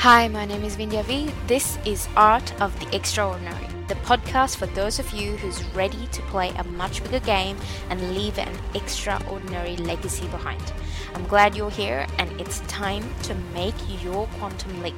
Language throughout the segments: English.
Hi, my name is Vindhya V. This is Art of the Extraordinary, the podcast for those of you who's ready to play a much bigger game and leave an extraordinary legacy behind. I'm glad you're here and it's time to make your quantum leap.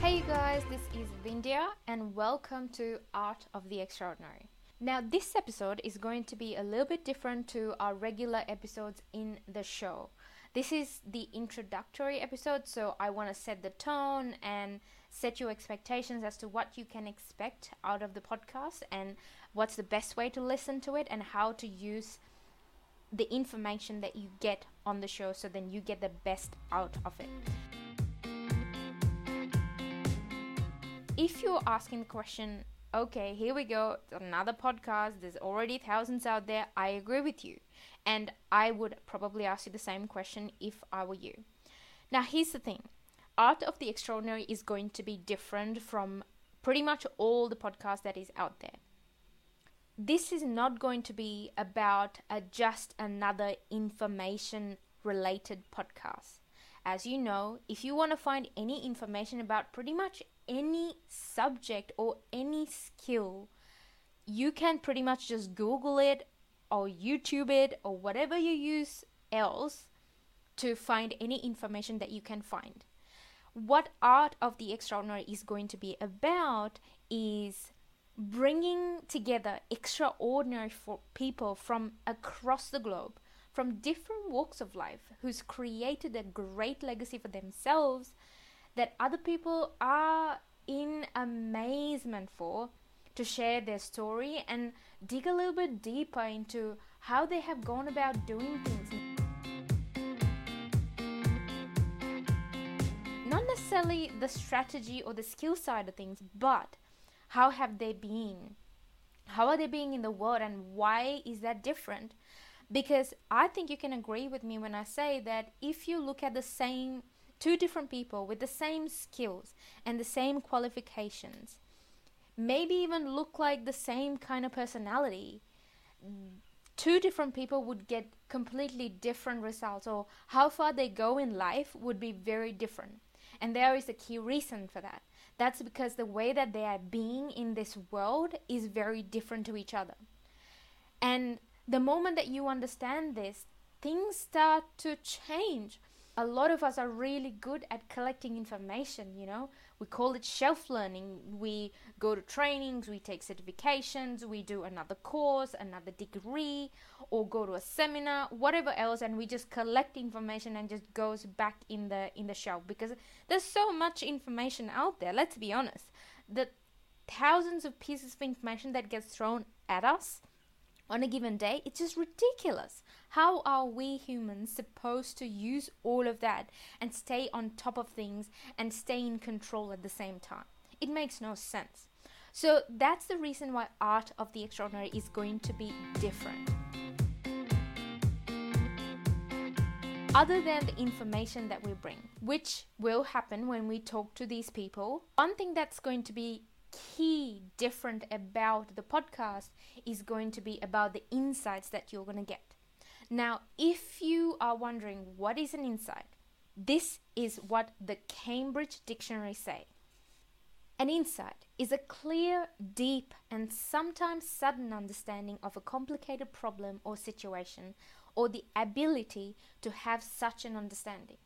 Hey you guys, this is Vindhya and welcome to Art of the Extraordinary. Now, this episode is going to be a little bit different to our regular episodes in the show. This is the introductory episode, so I want to set the tone and set your expectations as to what you can expect out of the podcast and what's the best way to listen to it and how to use the information that you get on the show so then you get the best out of it. If you're asking the question, okay, here we go, another podcast, there's already thousands out there, I agree with you. And I would probably ask you the same question if I were you. Now, here's the thing Art of the Extraordinary is going to be different from pretty much all the podcasts that is out there. This is not going to be about a, just another information related podcast. As you know, if you want to find any information about pretty much any subject or any skill, you can pretty much just Google it or YouTube it or whatever you use else to find any information that you can find. What Art of the Extraordinary is going to be about is bringing together extraordinary people from across the globe, from different walks of life, who's created a great legacy for themselves that other people are in amazement for to share their story and dig a little bit deeper into how they have gone about doing things. Not necessarily the strategy or the skill side of things, but how have they been? How are they being in the world and why is that different? Because I think you can agree with me when I say that if you look at the same two different people with the same skills and the same qualifications, maybe even look like the same kind of personality, two different people would get completely different results, or how far they go in life would be very different. And there is a key reason for that. That's because the way that they are being in this world is very different to each other. And the moment that you understand this, things start to change a lot of us are really good at collecting information, you know. We call it shelf learning. We go to trainings, we take certifications, we do another course, another degree, or go to a seminar, whatever else, and we just collect information and just goes back in the in the shelf because there's so much information out there. Let's be honest. The thousands of pieces of information that gets thrown at us on a given day, it's just ridiculous. How are we humans supposed to use all of that and stay on top of things and stay in control at the same time? It makes no sense. So that's the reason why Art of the Extraordinary is going to be different. Other than the information that we bring, which will happen when we talk to these people, one thing that's going to be key different about the podcast is going to be about the insights that you're going to get. Now, if you are wondering what is an insight, this is what the Cambridge Dictionary say. An insight is a clear, deep, and sometimes sudden understanding of a complicated problem or situation, or the ability to have such an understanding.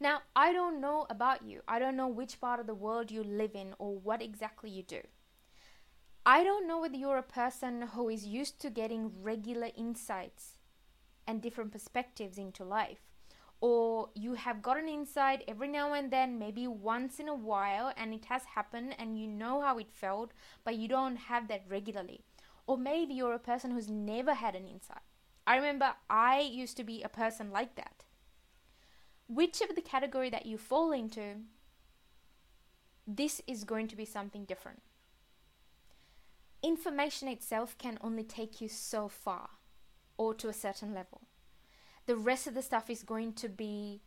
Now, I don't know about you. I don't know which part of the world you live in or what exactly you do. I don't know whether you're a person who is used to getting regular insights and different perspectives into life, or you have got an insight every now and then, maybe once in a while, and it has happened and you know how it felt, but you don't have that regularly. Or maybe you're a person who's never had an insight. I remember I used to be a person like that whichever the category that you fall into, this is going to be something different. Information itself can only take you so far or to a certain level. The rest of the stuff is going to be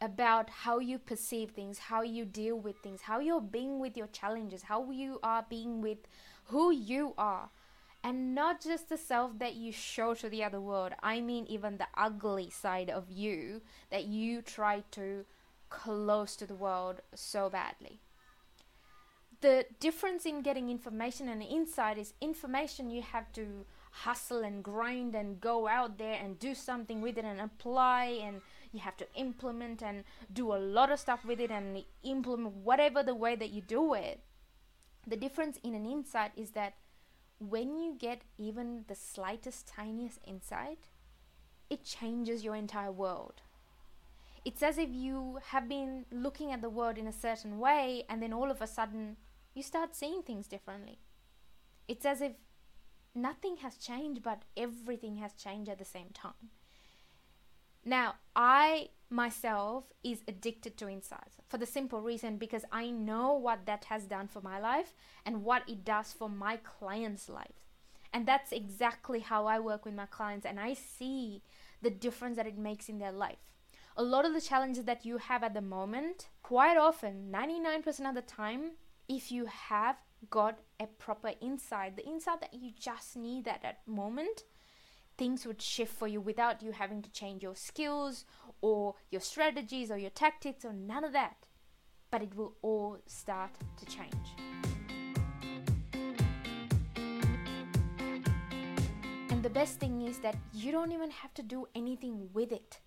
about how you perceive things, how you deal with things, how you're being with your challenges, how you are being with who you are and not just the self that you show to the other world. I mean, even the ugly side of you that you try to close to the world so badly. The difference in getting information and insight is information you have to hustle and grind and go out there and do something with it and apply and you have to implement and do a lot of stuff with it and implement whatever the way that you do it. The difference in an insight is that when you get even the slightest, tiniest insight, it changes your entire world. It's as if you have been looking at the world in a certain way and then all of a sudden you start seeing things differently. It's as if nothing has changed, but everything has changed at the same time. Now, I myself is addicted to insights for the simple reason because I know what that has done for my life and what it does for my clients' lives. And that's exactly how I work with my clients and I see the difference that it makes in their life. A lot of the challenges that you have at the moment, quite often, 99% of the time, if you have got a proper insight, the insight that you just need at that moment, things would shift for you without you having to change your skills or your strategies or your tactics or none of that. But it will all start to change. And the best thing is that you don't even have to do anything with it.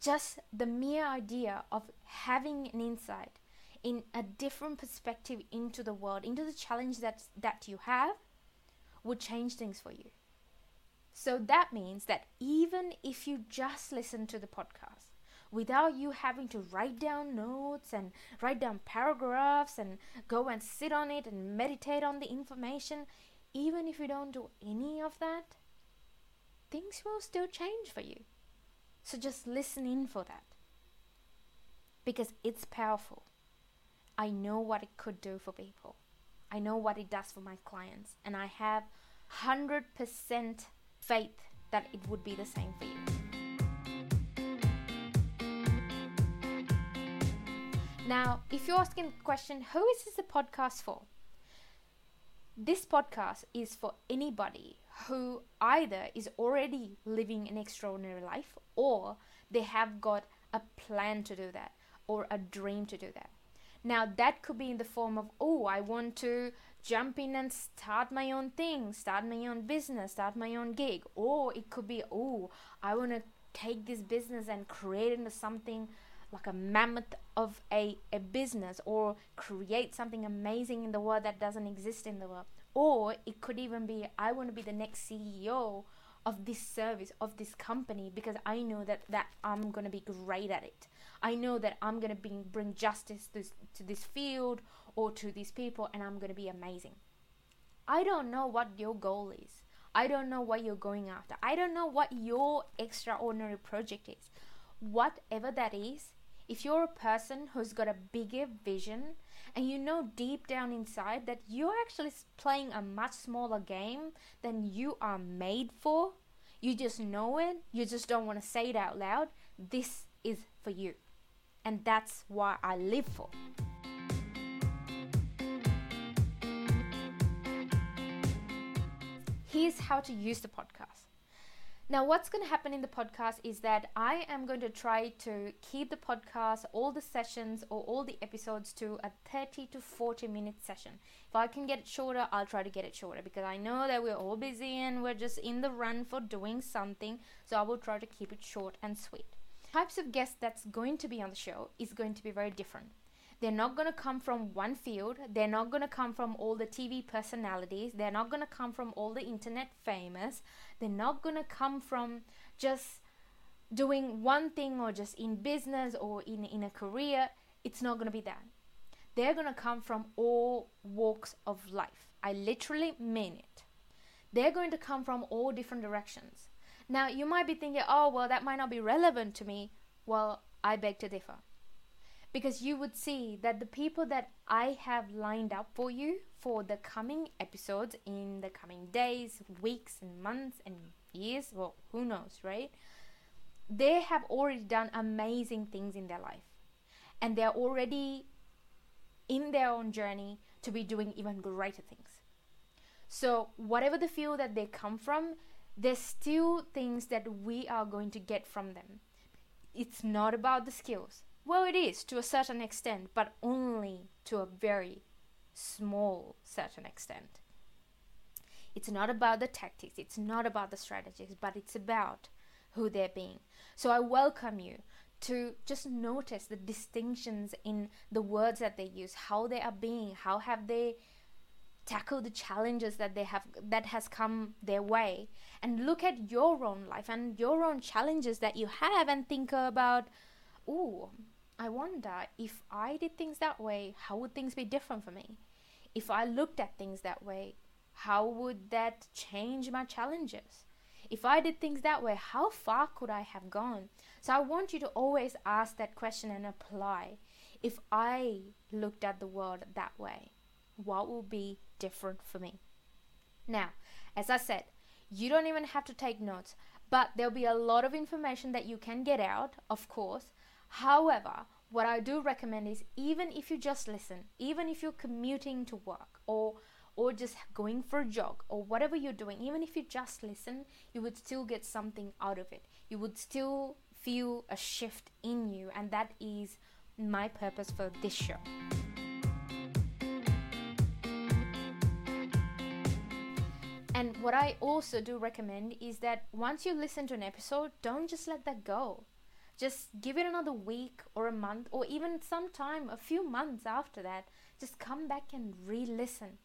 Just the mere idea of having an insight in a different perspective into the world, into the challenge that that you have, would change things for you. So that means that even if you just listen to the podcast without you having to write down notes and write down paragraphs and go and sit on it and meditate on the information, even if you don't do any of that, things will still change for you. So just listen in for that. Because it's powerful. I know what it could do for people. I know what it does for my clients. And I have 100% faith that it would be the same for you. Now, if you're asking the question, who is this podcast for? This podcast is for anybody who either is already living an extraordinary life or they have got a plan to do that or a dream to do that. Now, that could be in the form of, oh, I want to jump in and start my own thing, start my own business, start my own gig. Or it could be, oh, I want to take this business and create into something like a mammoth of a, a business or create something amazing in the world that doesn't exist in the world. Or it could even be, I want to be the next CEO of this service, of this company, because I know that, that I'm going to be great at it. I know that I'm going to bring, justice to, to this field or to these people and I'm going to be amazing. I don't know what your goal is. I don't know what you're going after. I don't know what your extraordinary project is. Whatever that is, if you're a person who's got a bigger vision and you know deep down inside that you're actually playing a much smaller game than you are made for, you just know it, you just don't want to say it out loud, this is for you and that's what I live for. Here's how to use the podcast. Now, what's going to happen in the podcast is that I am going to try to keep the podcast, all the sessions, or all the episodes to a 30 to 40 minute session. If I can get it shorter, I'll try to get it shorter because I know that we're all busy and we're just in the run for doing something. So I will try to keep it short and sweet types of guests that's going to be on the show is going to be very different. They're not going to come from one field. They're not going to come from all the TV personalities. They're not going to come from all the internet famous. They're not going to come from just doing one thing or just in business or in, in a career. It's not going to be that. They're going to come from all walks of life. I literally mean it. They're going to come from all different directions. Now, you might be thinking, oh, well, that might not be relevant to me. Well, I beg to differ. Because you would see that the people that I have lined up for you for the coming episodes in the coming days, weeks, and months, and years, well, who knows, right? They have already done amazing things in their life. And they're already in their own journey to be doing even greater things. So, whatever the field that they come from, there's still things that we are going to get from them. It's not about the skills. Well, it is to a certain extent, but only to a very small certain extent. It's not about the tactics, it's not about the strategies, but it's about who they're being. So I welcome you to just notice the distinctions in the words that they use, how they are being, how have they tackled the challenges that they have that has come their way and look at your own life and your own challenges that you have and think about oh i wonder if i did things that way how would things be different for me if i looked at things that way how would that change my challenges if I did things that way, how far could I have gone? So I want you to always ask that question and apply. If I looked at the world that way, what will be different for me? Now, as I said, you don't even have to take notes, but there'll be a lot of information that you can get out, of course. However, what I do recommend is even if you just listen, even if you're commuting to work or or just going for a jog or whatever you're doing, even if you just listen, you would still get something out of it. You would still feel a shift in you, and that is my purpose for this show. And what I also do recommend is that once you listen to an episode, don't just let that go. Just give it another week or a month, or even sometime, a few months after that. Just come back and re listen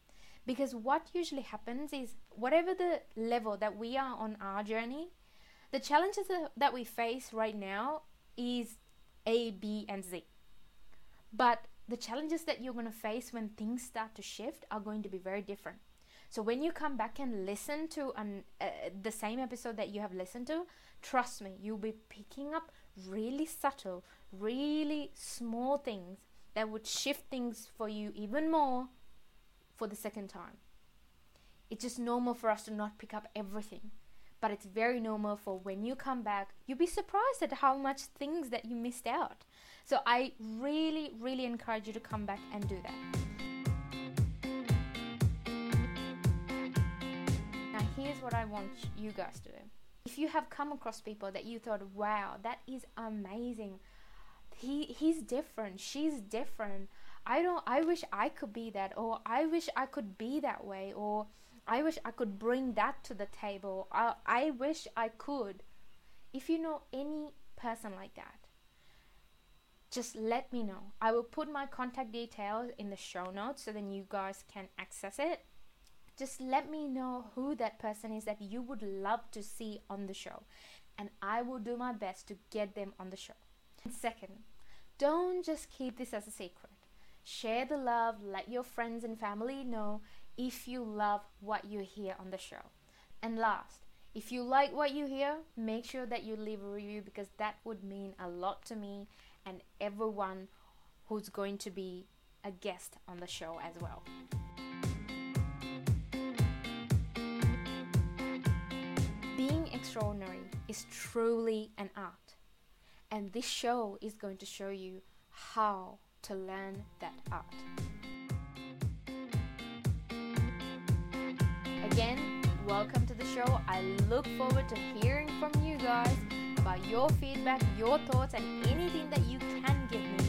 because what usually happens is, whatever the level that we are on our journey, the challenges that we face right now is A, B, and Z. But the challenges that you're going to face when things start to shift are going to be very different. So when you come back and listen to an, uh, the same episode that you have listened to, trust me, you'll be picking up really subtle, really small things that would shift things for you even more for the second time. It's just normal for us to not pick up everything, but it's very normal for when you come back, you'll be surprised at how much things that you missed out. So I really, really encourage you to come back and do that. Here's what I want you guys to do. If you have come across people that you thought, wow, that is amazing, he, he's different, she's different, I don't I wish I could be that or I wish I could be that way or I wish I could bring that to the table. I, I wish I could. If you know any person like that, just let me know. I will put my contact details in the show notes so then you guys can access it. Just let me know who that person is that you would love to see on the show, and I will do my best to get them on the show. And second, don't just keep this as a secret. Share the love, let your friends and family know if you love what you hear on the show. And last, if you like what you hear, make sure that you leave a review because that would mean a lot to me and everyone who's going to be a guest on the show as well. Extraordinary is truly an art, and this show is going to show you how to learn that art. Again, welcome to the show. I look forward to hearing from you guys about your feedback, your thoughts, and anything that you can give me